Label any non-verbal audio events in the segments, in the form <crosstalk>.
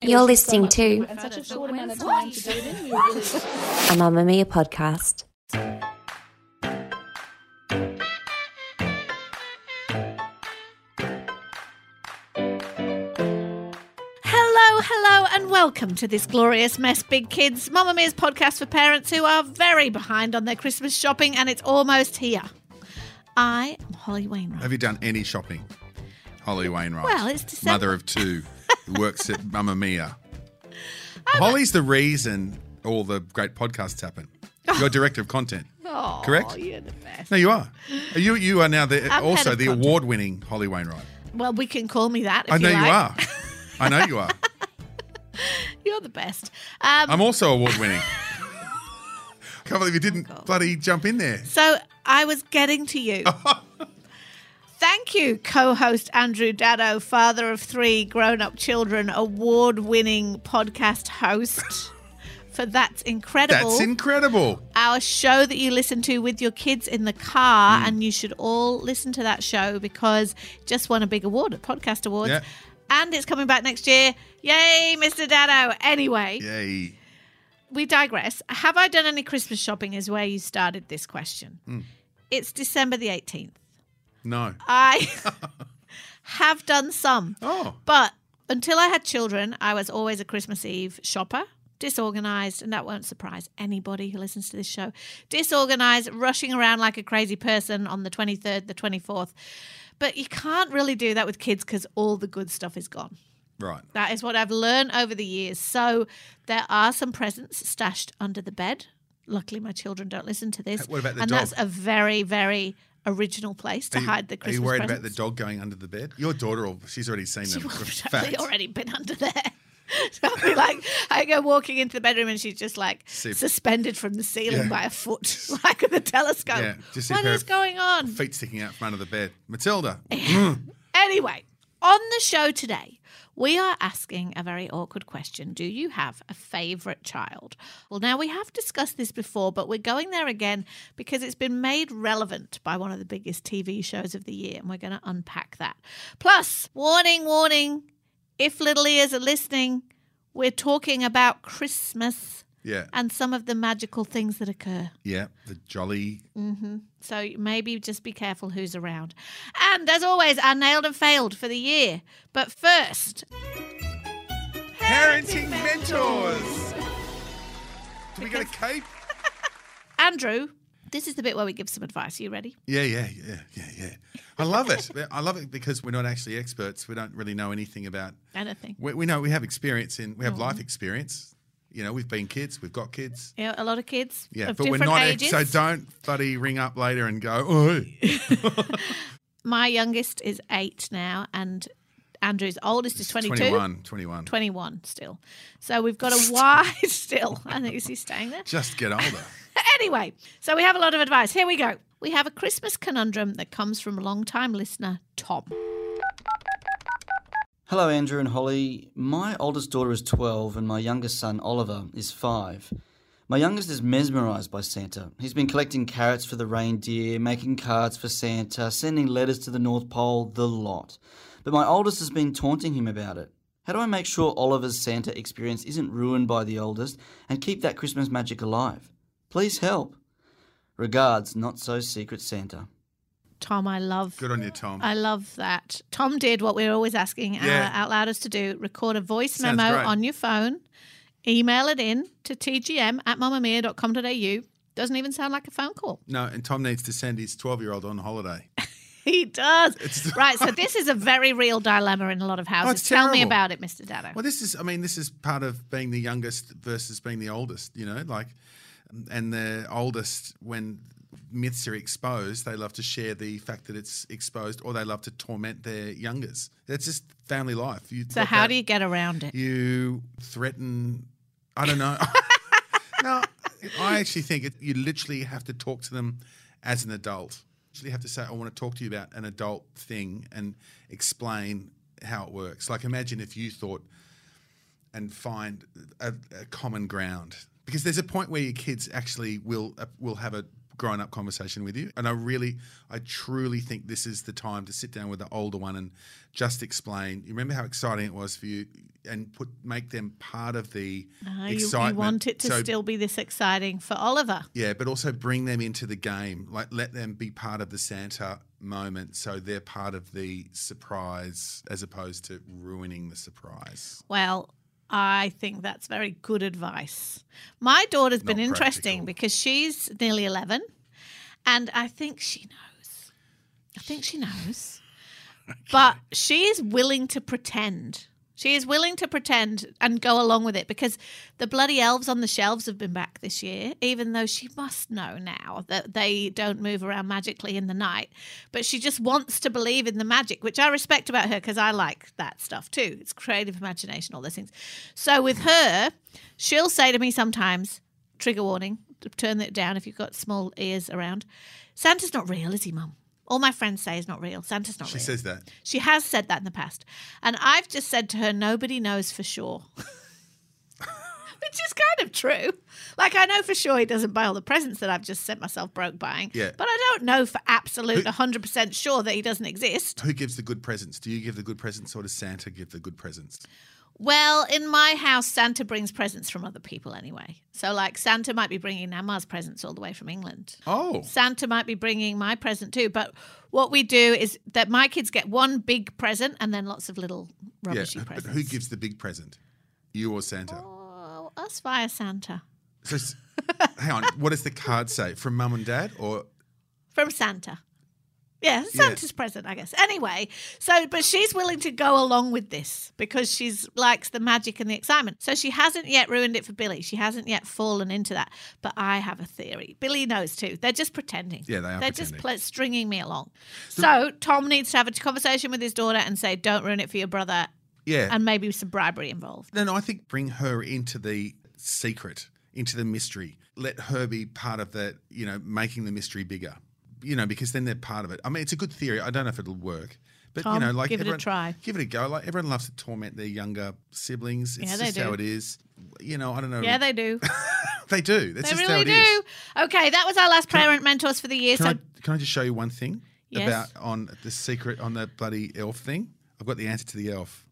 You're listening to and such a short amount of time to do it in. We were really <laughs> a Mamamia podcast. Hello, hello, and welcome to this glorious mess, big kids. Mamamia's podcast for parents who are very behind on their Christmas shopping, and it's almost here. I am Holly Wainwright. Have you done any shopping? Holly Wainwright. Well, it's December. Mother of two, who works at <laughs> Mamamia. Holly's the reason all the great podcasts happen. You're director of content. Oh, correct? You're the best. No, you are. You you are now the I'm also the content. award-winning Holly Wainwright. Well, we can call me that. If I know you, you, are. I know you are. <laughs> You're the best. Um, I'm also award-winning. <laughs> Can't believe you didn't Oh, bloody jump in there. So I was getting to you. Thank you, co host Andrew Daddo, father of three grown up children, award winning podcast host, <laughs> for That's Incredible. That's incredible. our show that you listen to with your kids in the car, Mm. and you should all listen to that show because just won a big award at Podcast Awards. Yeah. And it's coming back next year. Yay, Mr. Daddo. Anyway, Yay. we digress. Have I done any Christmas shopping? Is where you started this question. Mm. It's December the 18th. No. I <laughs> have done some, Oh. but until I had children, I was always a Christmas Eve shopper. Disorganized, and that won't surprise anybody who listens to this show. Disorganized, rushing around like a crazy person on the 23rd, the 24th. But you can't really do that with kids because all the good stuff is gone. Right. That is what I've learned over the years. So there are some presents stashed under the bed. Luckily, my children don't listen to this. What about the and dog? that's a very, very original place to you- hide the Are you worried presents. about the dog going under the bed? Your daughter, will, she's already seen them. will for have fact. <laughs> already been under there. <laughs> So I'll be like, I go walking into the bedroom and she's just like See- suspended from the ceiling Yeah. by a foot, <laughs> like with a telescope. Yeah, just what going on? Feet sticking out from under the bed. Matilda. Mm. Anyway, on the show today, we are asking a very awkward question. Do you have a favourite child? Well, now we have discussed this before, but we're going there again because it's been made relevant by one of the biggest TV shows of the year, and we're going to unpack that. Plus, warning, warning, if little ears are listening, we're talking about Christmas Yeah. and some of the magical things that occur. Yeah. The jolly. So maybe just be careful who's around. And as always, our nailed and failed for the year. But first, Parenting mentors. Do we get a cape? <laughs> Andrew, this is the bit where we give some advice. Are you ready? Yeah, yeah, yeah, yeah, yeah. I love it. <laughs> I love it because we're not actually experts. We don't really know anything about. Anything? We, we know we have experience in. We have Mm. life experience. You know, we've been kids. We've got kids. Yeah, a lot of kids Yeah, of but we're not. ages. So don't buddy ring up later and go. Oh, <laughs> My youngest is eight now, and Andrew's oldest is 22. 21, 21. 21 still. So we've got a <laughs> wide <laughs> still. I think is he staying there? Just get older. Anyway, so we have a lot of advice. Here we go. We have a Christmas conundrum that comes from a long-time listener, Tom. Hello, Andrew and Holly. My oldest daughter is 12 and my youngest son, Oliver, is 5. My youngest is mesmerised by Santa. He's been collecting carrots for the reindeer, making cards for Santa, sending letters to the North Pole, the lot. But my oldest has been taunting him about it. How do I make sure Oliver's Santa experience isn't ruined by the oldest and keep that Christmas magic alive? Please help. Regards, not so secret Santa. Tom, I love Good on you, Tom. I love that. Tom did what we're always asking Yeah. our out louders to do record a voice Sounds memo great. on your phone, email it in to tgm at mamamia.com.au. Doesn't even sound like a phone call. no, and Tom needs to send his 12 year old on holiday. <laughs> He does. It's- <laughs> right. So, this is a very real dilemma in a lot of oh, houses. Oh, Tell me about it, Mr. Daddo. Well, this is, I mean, this is part of being the youngest versus being the oldest, you know, like, and the oldest, when myths are exposed, they love to share the fact that it's exposed, or they love to torment their youngers. That's just family life. You So how do you get around it? you threaten? I don't know. <laughs> no, I actually think it, you literally have to talk to them as an adult. You actually have to say, "I want to talk to you about an adult thing," and explain how it works. Like, imagine if you thought and find a, a common ground because there's a point where your kids actually will uh, will have a grown up conversation with you and I really I truly think this is the time to sit down with the older one and just explain you remember how exciting it was for you and put make them part of the Uh, you, excitement you want it to So- still be this exciting for Oliver. yeah, but also bring them into the game. Like let them be part of the Santa moment, so they're part of the surprise, as opposed to ruining the surprise. Well, I think that's very good advice. My daughter's been Not interesting practical. because she's nearly 11 and I think she knows. I think she knows. <laughs> But she is willing to pretend. She is willing to pretend and go along with it because the bloody elves on the shelves have been back this year, even though she must know now that they don't move around magically in the night. But she just wants to believe in the magic, which I respect about her because I like that stuff too. It's creative imagination, all those things. So with her, she'll say to me sometimes, trigger warning, turn it down if you've got small ears around. Santa's not real, is he, Mum? All my friends say is not real. Santa's not She real. She says that. She has said that in the past. And I've just said to her, nobody knows for sure. <laughs> Which is kind of true. Like, I know for sure he doesn't buy all the presents that I've just sent myself broke buying. Yeah. But I don't know for absolute 100% sure that he doesn't exist. Who gives the good presents? Do you give the good presents, or does Santa give the good presents? Well, in my house, Santa brings presents from other people anyway. So, like, Santa might be bringing Nama's presents all the way from England. Oh, Santa might be bringing my present too. But what we do is that my kids get one big present and then lots of little yeah. rubbishy But presents. who gives the big present? You or Santa? Oh, us via Santa. So, hang on. What does the card say? From mum and dad, or From Santa. Yeah, Santa's present, I guess. Anyway, so but she's willing to go along with this because she's likes the magic and the excitement. So she hasn't yet ruined it for Billy. She hasn't yet fallen into that. But I have a theory. Billy knows too. They're just pretending. Yeah, they are They're just pl- stringing me along. So Tom needs to have a conversation with his daughter and say, "Don't ruin it for your brother," yeah? and maybe some bribery involved. No, no, I think bring her into the secret, into the mystery. Let her be part of the, you know, making the mystery bigger. You know, because then they're part of it. I mean, it's a good theory. I don't know if it'll work. But Tom, you know, like give it a everyone, try. Give it a go. Like everyone loves to torment their younger siblings. It's Yeah, they just do. how it is. You know, I don't know. Yeah, they do. <laughs> they do. That's they just how really it is. do. Okay, that was our last parent mentors for the year. Can, so I, can I just show you one thing Yes. about on the secret on the bloody elf thing? I've got the answer to the elf.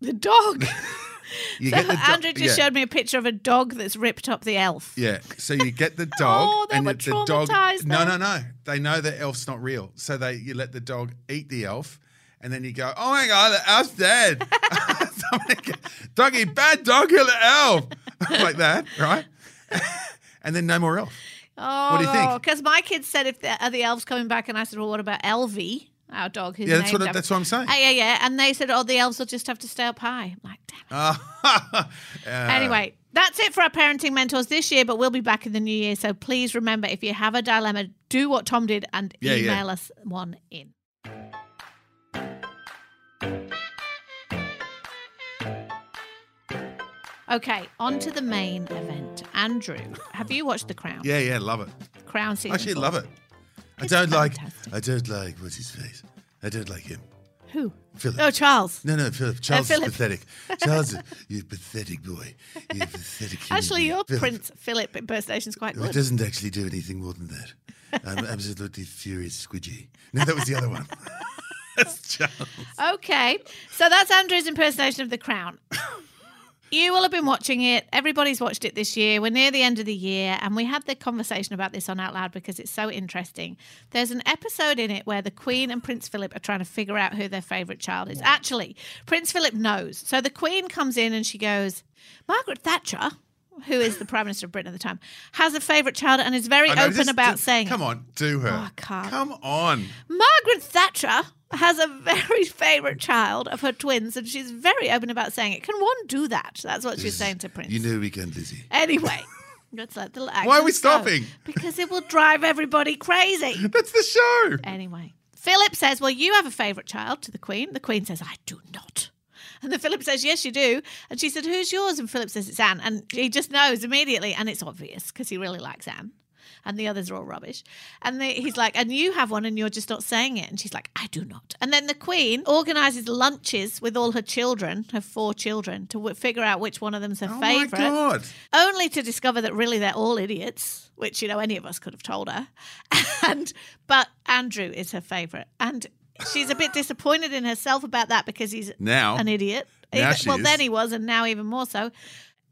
the dog. <laughs> <laughs> You So get the do- Andrew just yeah. showed me a picture of a dog that's ripped up the elf. Yeah. So you get the <laughs> dog, Oh, and the, the dog. No, no, no. They know the elf's not real, so they you let the dog eat the elf, and then you go, "Oh my god, the elf's dead!" <laughs> Doggy, bad dog, kill the elf, like that, right? and then no more elf. Oh, what do you think? Oh, because my kids said if the, are the elves coming back, and I said, well, what about Elvie, our dog? Who's Yeah, that's what I, that's what I'm saying. Ah, yeah, yeah. And they said, oh, the elves will just have to stay up high. I'm like, damn. it. <laughs> Uh, anyway, that's it for our parenting mentors this year, but we'll be back in the new year. So please remember, if you have a dilemma, do what Tom did and Yeah, yeah. email us one in. Okay, on to the main event. Andrew, have you watched The Crown? yeah, yeah, love it. Crown season. I actually four. love it. I don't like. I don't like what's his face. I don't like him. Who? Philip. Oh, Charles. No, no, Philip. Charles Philip. is pathetic. Charles, you pathetic boy. You <laughs> pathetic. Actually, your Philip. Prince Philip impersonation is quite Well, It doesn't actually do anything more than that. I'm <laughs> absolutely furious, squidgy. No, that was the other one. <laughs> That's Charles. Okay, so that's Andrew's impersonation of the Crown. <coughs> You will have been watching it. Everybody's watched it this year. We're near the end of the year, and we had the conversation about this on Out Loud because it's so interesting. There's an episode in it where the Queen and Prince Philip are trying to figure out who their favourite child is. Actually, Prince Philip knows. So the Queen comes in and she goes, Margaret Thatcher, who is the Prime Minister of Britain at the time, has a favourite child and is very know, open just- about just- saying Come on, do her. Oh. Come on. Margaret Thatcher has a very <laughs> favourite child of her twins, and she's very open about saying it. Can one do that? That's what she's saying to Prince. You know we can, Lizzie. Anyway, <laughs> Let's let the Why are we accents go. stopping? Because it will drive everybody crazy. <laughs> That's the show. Anyway, Philip says, Well, you have a favourite child to the Queen. The Queen says, I do not. And then Philip says, Yes, you do. And she said, Who's yours? And Philip says, It's Anne. And he just knows immediately. And it's obvious because he really likes Anne. And the others are all rubbish. And the, he's like, And you have one and you're just not saying it. And she's like, I do not. And then the Queen organises lunches with all her children, her four children, to w- figure out which one of them's her. Oh favourite my god. only to discover that really they're all idiots, which you know any of us could have told her. <laughs> And but Andrew is her favourite, and she's a bit disappointed in herself about that because he's Now. an idiot. Now Even- well, is. then he was, and now even more so.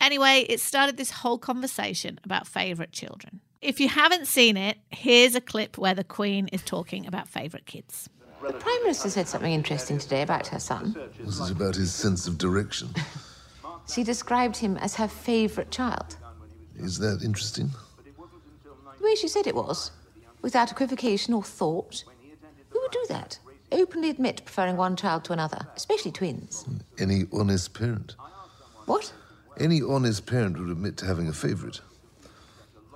Anyway, it started this whole conversation about favourite children. If you haven't seen it, here's a clip where the Queen is talking about favourite kids. The Prime Minister said something interesting today about her son. Was it about his sense of direction? She described him as her favourite child. Is that interesting? The way she said it was, without equivocation or thought. Who would do that? Openly admit preferring one child to another, especially twins. Any honest parent? What? Any honest parent would admit to having a favourite.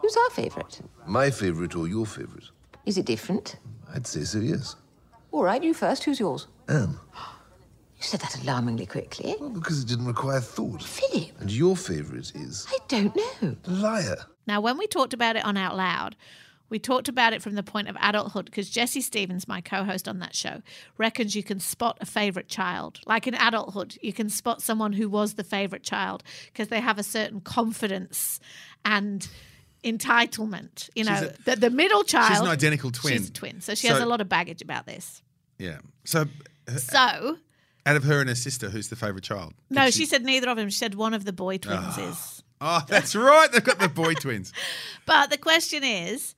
Who's our favourite? My favourite or your favourite? Is it different? I'd say so, yes. All right, you first. Who's yours? Anne. You said that alarmingly quickly. Well, because it didn't require thought. Philip, And your favourite is I don't know. liar. Now, when we talked about it on Out Loud, we talked about it from the point of adulthood because Jessie Stephens, my co host on that show, reckons you can spot a favourite child. Like in adulthood, you can spot someone who was the favourite child because they have a certain confidence and entitlement. You know, a- the, the middle child. She's an identical twin. She's a twin. So she has a lot of baggage about this. Yeah. So, uh, So, out of her and her sister, who's the favourite child? no, Did she said neither of them. She said one of the boy twins is. Oh, that's right. They've got the boy <laughs> twins. But the question is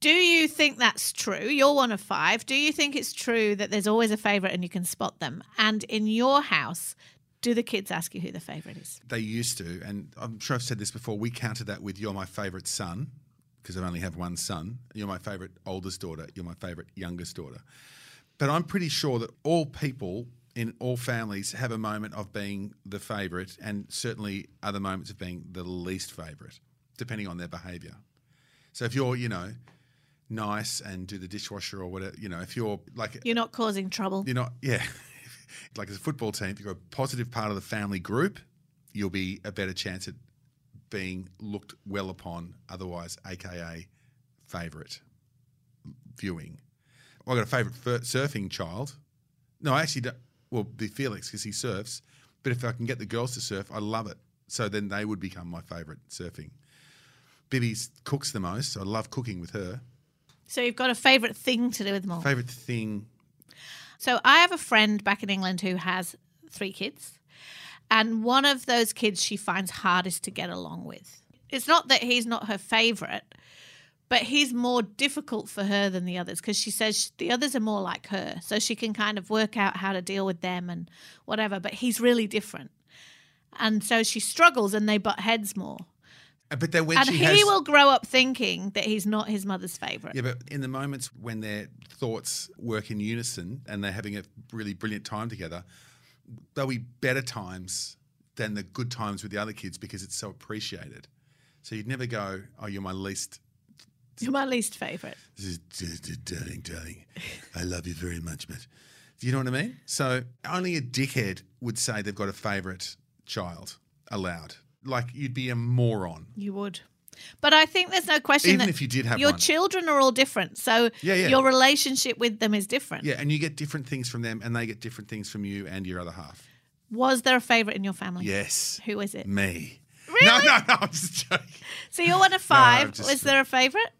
do you think that's true? You're one of five. Do you think it's true that there's always a favourite and you can spot them? And in your house, do the kids ask you who the favourite is? They used to, and I'm sure I've said this before. We counted that with "You're my favourite son" because I only have one son. You're my favourite oldest daughter. You're my favourite youngest daughter. But I'm pretty sure that all people in all families have a moment of being the favourite, and certainly other moments of being the least favourite, depending on their behaviour. So if you're, you know, nice and do the dishwasher or whatever, you know, if you're like You're not causing trouble. you're not, yeah. Like as a football team, if you're a positive part of the family group, you'll be a better chance at being looked well upon, otherwise, aka favourite viewing. Well, I got a favourite surfing child. No, I actually don't. Well, be Felix because he surfs. But if I can get the girls to surf, I love it. So then they would become my favourite surfing. Bibby's cooks the most. So I love cooking with her. So you've got a favourite thing to do with them all. Favourite thing. So I have a friend back in England who has three kids, and one of those kids she finds hardest to get along with. It's not that he's not her favorite, but he's more difficult for her than the others because she says the others are more like her, so she can kind of work out how to deal with them and whatever. But he's really different, and so she struggles, and they butt heads more. But then when and she he has, will grow up thinking that he's not his mother's favorite. Yeah, but in the moments when their thoughts work in unison and they're having a really brilliant time together, there'll be better times than the good times with the other kids because it's so appreciated. So you'd never go, "Oh, you're my least." <laughs> You're my least favorite. Darling, darling. I love you very much, but do you know what I mean? So only a dickhead would say they've got a favourite child allowed. Like you'd be a moron. You would. But I think there's no question Even that if you did have your one. children are all different. So Yeah, yeah. your relationship with them is different. Yeah, and you get different things from them, and they get different things from you and your other half. Was there a favourite in your family? Yes. Who is it? Me. Really? <laughs> No, no, no, I'm just joking. So you're one of 5 just- Was there a favourite?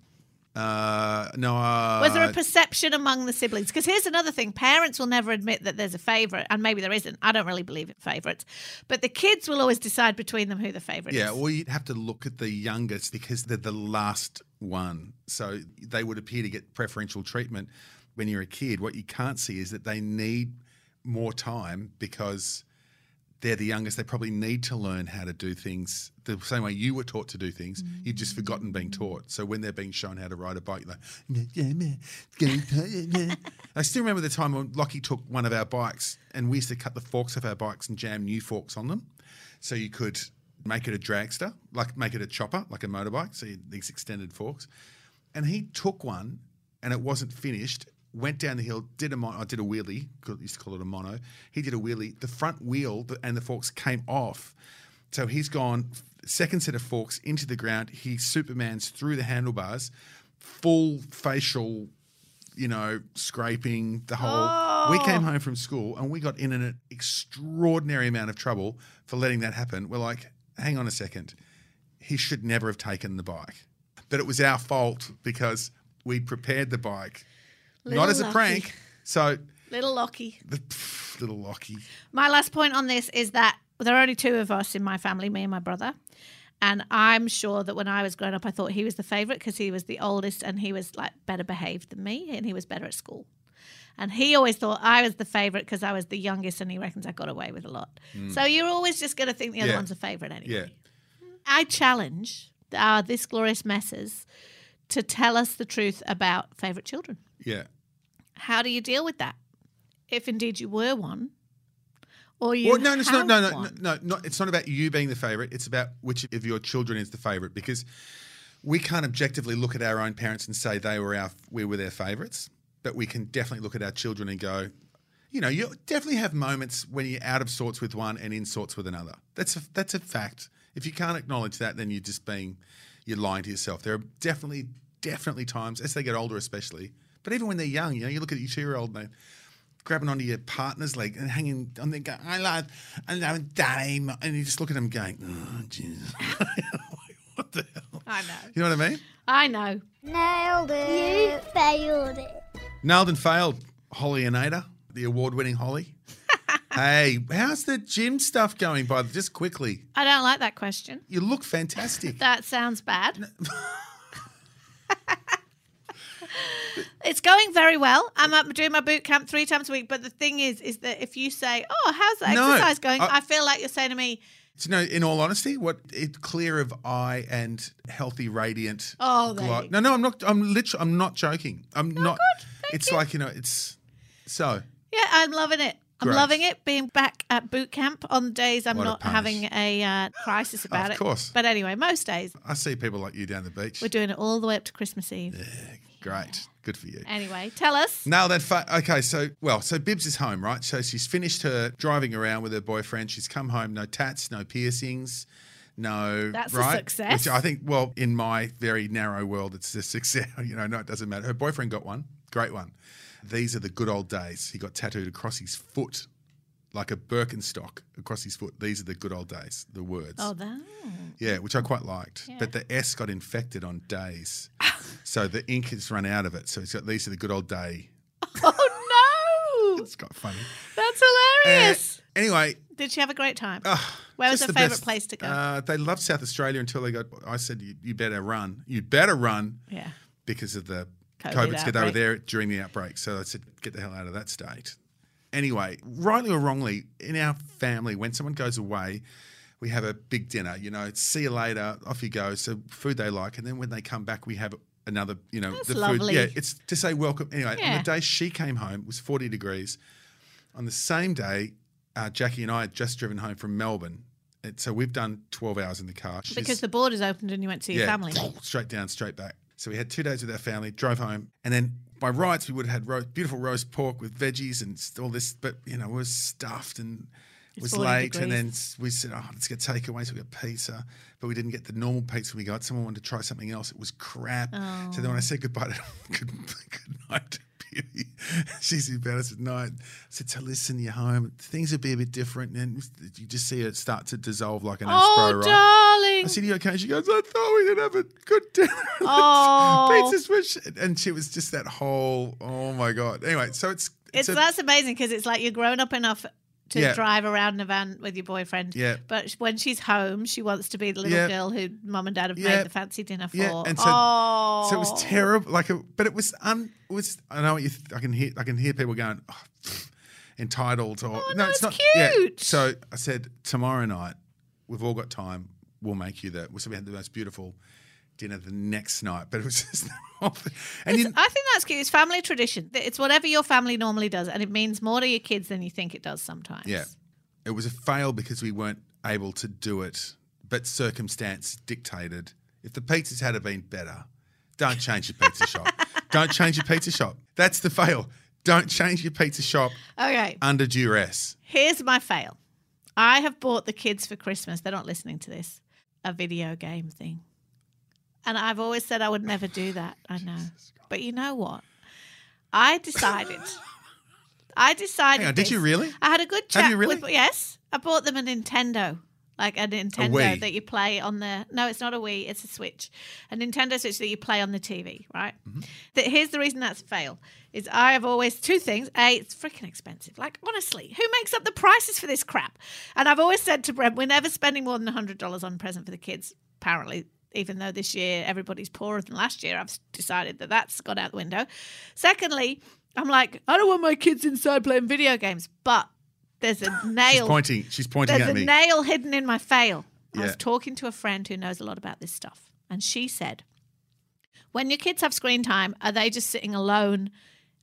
Uh, no, uh, Was there a perception among the siblings? Because here's another thing parents will never admit that there's a favourite, and maybe there isn't. I don't really believe in favourites. But the kids will always decide between them who the favourite Yeah, is. Yeah, well, you'd have to look at the youngest because they're the last one. So they would appear to get preferential treatment when you're a kid. What you can't see is that they need more time because they're the youngest. They probably need to learn how to do things the same way you were taught to do things. You've just forgotten being mm. taught. So when they're being shown how to ride a bike, you're like, <laughs> I still remember the time when Lockie took one of our bikes and we used to cut the forks off our bikes and jam new forks on them. So you could make it a dragster, like make it a chopper, like a motorbike. So these extended forks. And he took one, and it wasn't finished. Went down the hill, did a mon- I did a wheelie. Used to call it a mono. He did a wheelie. The front wheel and the forks came off. So he's gone second set of forks into the ground. He Superman's through the handlebars, full facial, you know, scraping the whole. We oh. came home from school and we got in an extraordinary amount of trouble for letting that happen. We're like, hang on a second, he should never have taken the bike, but it was our fault because we prepared the bike, not Little as a prank. So Little Lockie. the pff, little Lockie. My last point on this is that there are only two of us in my family, me and my brother. And I'm sure that when I was growing up, I thought he was the favourite because he was the oldest and he was like better behaved than me and he was better at school. And he always thought I was the favourite because I was the youngest and he reckons I got away with a lot. Mm. So you're always just going to think the other Yeah. one's a favourite anyway. Yeah. I challenge our This Glorious Messes to tell us the truth about favourite children. Yeah. How do you deal with that? If indeed you were one, or you Well, no, it's not. No, no, no, no, no. It's not about you being the favorite. It's about which of your children is the favorite because we can't objectively look at our own parents and say they were our we were their favorites, but we can definitely look at our children and go, you know, you definitely have moments when you're out of sorts with one and in sorts with another. That's a, that's a fact. If you can't acknowledge that, then you're just being you're lying to yourself. There are definitely definitely times as they get older, especially, but even when they're young, you know, you look at your two year old man grabbing onto your partner's leg and hanging on there going, I love, I love daddy. And you just look at them going, oh, Jesus. <laughs> what the hell? I know. You know what I mean? I know. Nailed it. You failed it. Nailed and failed. Holly and Ada, the award winning Holly. Hey, how's the gym stuff going, by the Just quickly. I don't like that question. You look fantastic. That sounds bad. <laughs> it's going very well. I'm up doing my boot camp three times a week. But the thing is, is that if you say, "Oh, how's the No, exercise going?" I- I, feel like you're saying to me, you know, in all honesty, what it clear of eye and healthy, radiant. Oh, there you No, no, I'm not. I'm literally. I'm not joking. I'm oh, not. good. Thank it's like you know. It's so. "Yeah, I'm loving it. I'm Great. loving it being back at boot camp on days I'm What not punish. having a uh, crisis about Of it. Of course. But anyway, most days I see people like you down the beach. we're doing it all the way up to Christmas Eve. Great. Good for you. Anyway, tell us. Now that fa- okay, so well, so Bibbs is home, right? So she's finished her driving around with her boyfriend. She's come home, no tats, no piercings, no That's a success. Which I think, well, in my very narrow world, it's a success. <laughs> You know, no, it doesn't matter. Her boyfriend got one, great one. These are the good old days. He got tattooed across his foot, like a Birkenstock across his foot. These are the good old days. The words. Oh, that. Yeah, which I quite liked. But the S got infected on days. <laughs> so the ink has run out of it. So it's got these are the good old day. <laughs> Oh no, It's got funny. that's Uh, hilarious. anyway, Did she have a great time? Where was her favourite best. place to go? Uh, they loved South Australia until they got. I said, you, you better run. You better run yeah. because of the COVID COVID. because they were there during the outbreak. So I said, get the hell out of that state. Anyway, rightly or wrongly, in our family, when someone goes away, we have a big dinner. You know, see you later, off you go. So food they like, and then when they come back, we have another. You know, That's the lovely. food. Yeah, it's to say welcome. Anyway, on the day she came home, it was forty degrees. On the same day, uh, Jackie and I had just driven home from Melbourne. And so we've done 12 hours in the car. She's- Because the borders opened and you went to see your family. <sniffs> Straight down, straight back. So we had two days with our family, drove home, and then by rights we would have had beautiful roast pork with veggies and all this, but you know, we were stuffed and it was 40 late. And then we said, "Oh, let's get takeaway." So we got pizza, but we didn't get the normal pizza we got. Someone wanted to try something else. It was crap. So then when I said goodbye to <laughs> good, good night <laughs> she's in bed. I said, "No." I said, "So listen, you're home. Things would be a bit different, and you just see it start to dissolve like an Oh, right?" darling. I said, "You okay?" She goes, "I thought we didn't have a good dinner." <laughs> Oh. pizza's for. And she was just that whole, oh my god. Anyway, so it's It's that's amazing because it's like you're grown up enough to Yeah. drive around in a van with your boyfriend. Yeah. But when she's home, she wants to be the little Yeah. girl who mum and dad have Yeah. made the fancy dinner for. yeah, and so oh. so it was oh. terrible. Like, a, but it was un. It was I know what you. Th- I can hear. I can hear people going. Oh, entitled or Oh, no, it's not yeah. cute. So I said tomorrow night we've all got time. We'll make you that. We So we had the most beautiful dinner the next night, but it was <laughs> just the whole thing. and I think that's cute. It's family tradition. It's whatever your family normally does, and it means more to your kids than you think it does sometimes. Yeah. It was a fail because we weren't able to do it but circumstance dictated. If the pizzas had been better, don't change your pizza shop. <laughs> Don't change your pizza shop. That's the fail. Don't change your pizza shop Okay. under duress. Here's my fail. I have bought the kids for Christmas. They're not listening to this. A video game thing. And I've always said I would never do that. I <laughs> know. But you know what? I decided. <laughs> I decided. On, did you really? I had a good Have chat you really? with yes. I bought them a Nintendo. Like a Nintendo Wii? that you play on the no, it's not a Wii, it's a Switch. A Nintendo Switch that you play on the TV, right? Mm-hmm. That here's the reason that's a fail. Is I have always two things. A, it's freaking expensive. Like honestly, who makes up the prices for this crap? And I've always said to Brent, we're never spending more than hundred dollars on a present for the kids. Apparently, even though this year everybody's poorer than last year, I've decided that that's gone out the window. Secondly, I'm like, I don't want my kids inside playing video games, but there's a <laughs> She's nail. pointing. She's pointing There's at a me. nail hidden in my fail. I was talking to a friend who knows a lot about this stuff, and she said, "When your kids have screen time, are they just sitting alone,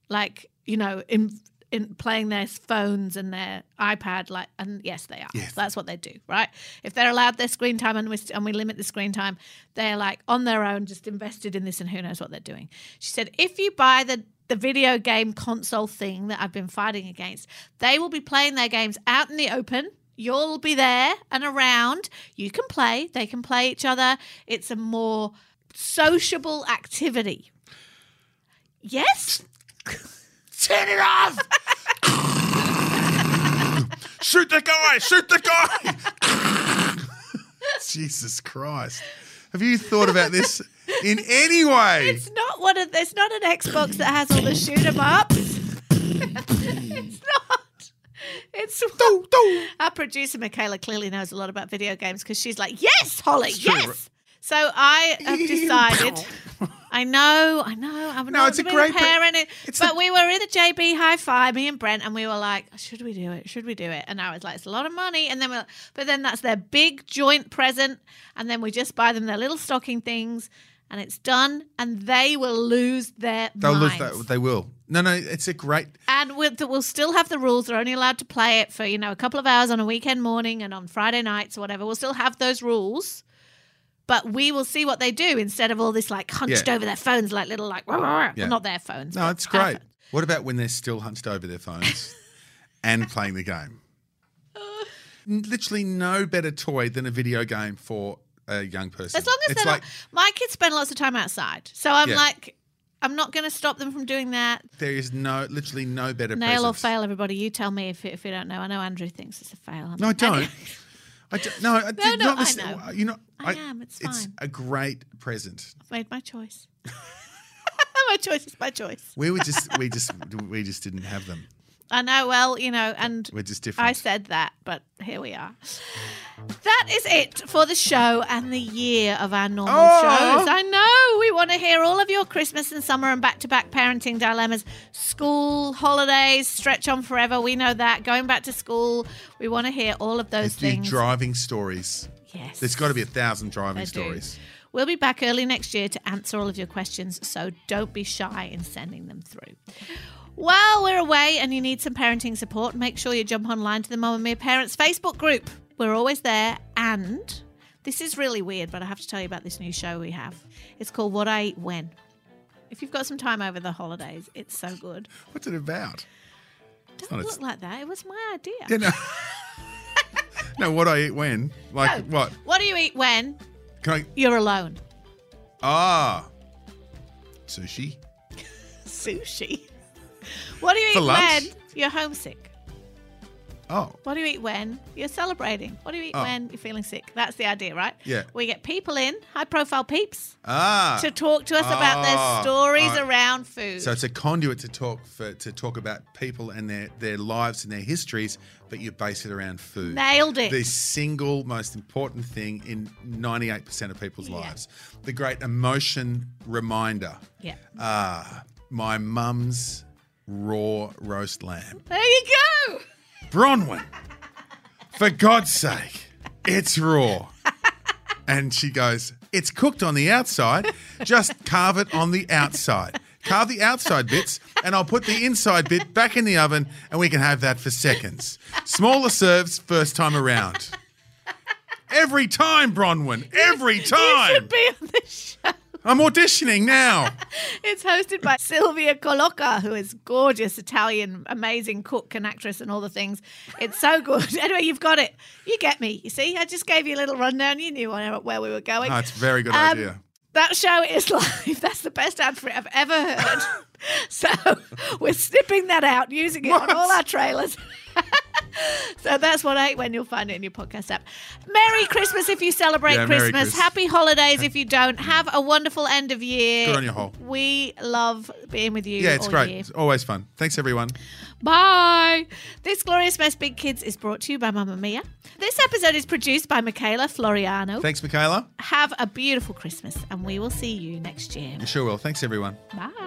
like you know, in in playing their phones and their iPad? Like, and yes, they are. Yes. That's what they do, right? If they're allowed their screen time and we and we limit the screen time, they're like on their own, just invested in this, and who knows what they're doing." She said, "If you buy the the video game console thing that I've been fighting against. They will be playing their games out in the open. You'll be there and around. You can play, they can play each other. It's a more sociable activity. Yes? Turn it off! shoot the guy! Shoot the guy! Jesus Christ. Have you thought about this in any way? It's not one of there's not an Xbox that has all the shoot 'em ups. it's not. It's <laughs> our producer Michaela clearly knows a lot about video games because she's like, yes, Holly, true. yes. So I have <laughs> decided. I know, I know. I'm No, not it's a great parent, it- but a- we were in a JB Hi-Fi, me and Brent, and we were like, "Should we do it? Should we do it?" And I was like, "It's a lot of money." And then, we're, but then that's their big joint present, and then we just buy them their little stocking things, and it's done, and they will lose their They'll lose that. They will. No, no, it's a great. And we'll, we'll still have the rules. They're only allowed to play it for, you know, a couple of hours on a weekend morning and on Friday nights or whatever. We'll still have those rules. But we will see what they do instead of all this like hunched Yeah. over their phones, like little like, rah, rah, rah. Yeah. Well, not their phones. No, it's great. What about when they're still hunched over their phones <laughs> and playing the game? Literally no better toy than a video game for a young person. As long as it's they're like not, my kids spend lots of time outside. So I'm Yeah. like, I'm not going to stop them from doing that. there is no, literally no better. Nail or fail, everybody. You tell me if, if you don't know. I know Andrew thinks it's a fail. No, I <laughs> don't. I don't, no, I <laughs> did no, not I listen. know. You know, I am, it's fine. It's a great present. I've made my choice. <laughs> my choice is my choice. We were just, we just, we just didn't have them. I know, well, you know, and We're just different. I said that, but here we are. That is it for the show and the year of our normal Oh. shows. I know. We want to hear all of your Christmas and summer and back to back parenting dilemmas. School, holidays, stretch on forever. We know that. Going back to school. We want to hear all of those things. driving stories. Yes. There's got to be a thousand driving do. stories. We'll be back early next year to answer all of your questions, so don't be shy in sending them through. While we're away and you need some parenting support, make sure you jump online to the Mamamia Parents Facebook group. We're always there. And this is really weird, but I have to tell you about this new show we have. It's called What I Eat When. If you've got some time over the holidays, it's so good. What's it about? Don't look like that. It was my idea. You know. <laughs> no, what I eat when? Like No. what? What do you eat when Can I? you're alone? Ah, sushi. <laughs> Sushi. What do you eat lunch? when you're homesick? Oh, What do you eat when you're celebrating? What do you eat Oh. when you're feeling sick? That's the idea, right? Yeah. We get people in, high profile peeps, ah. to talk to us about Oh, their stories alright. around food. So it's a conduit to talk for to talk about people and their their lives and their histories, but you base it around food. Nailed it. The single most important thing in 98% of people's Yeah. lives. The great emotion reminder. yeah. Ah, my mum's raw roast lamb. There you go. Bronwyn, for God's sake, it's raw. And she goes, It's cooked on the outside. Just carve it on the outside. Carve the outside bits, and I'll put the inside bit back in the oven, and we can have that for seconds. Smaller serves, first time around. Every time, Bronwyn. Every You time. should be on the show. I'm auditioning now. <laughs> It's hosted by Silvia Colloca, who is gorgeous Italian, amazing cook and actress and all the things. It's so good. <laughs> Anyway, you've got it. You get me. You see, I just gave you a little rundown. You knew where we were going. Oh, a very good Um, idea. That show is <laughs> live. That's the best ad for it I've ever heard. so we're snipping that out, using it on all our trailers. <laughs> so that's what I when you'll find it in your podcast app. Merry Christmas if you celebrate Yeah, Merry Christmas. Happy holidays if you don't. Have a wonderful end of year. Good on you, Hole. We love being with you. Yeah, it's all great. year. It's always fun. Thanks, everyone. Bye. This Glorious Mess Big Kids is brought to you by Mamamia. This episode is produced by Michaela Floriano. Thanks, Michaela. Have a beautiful Christmas, and we will see you next year. You sure will. Thanks, everyone. Bye.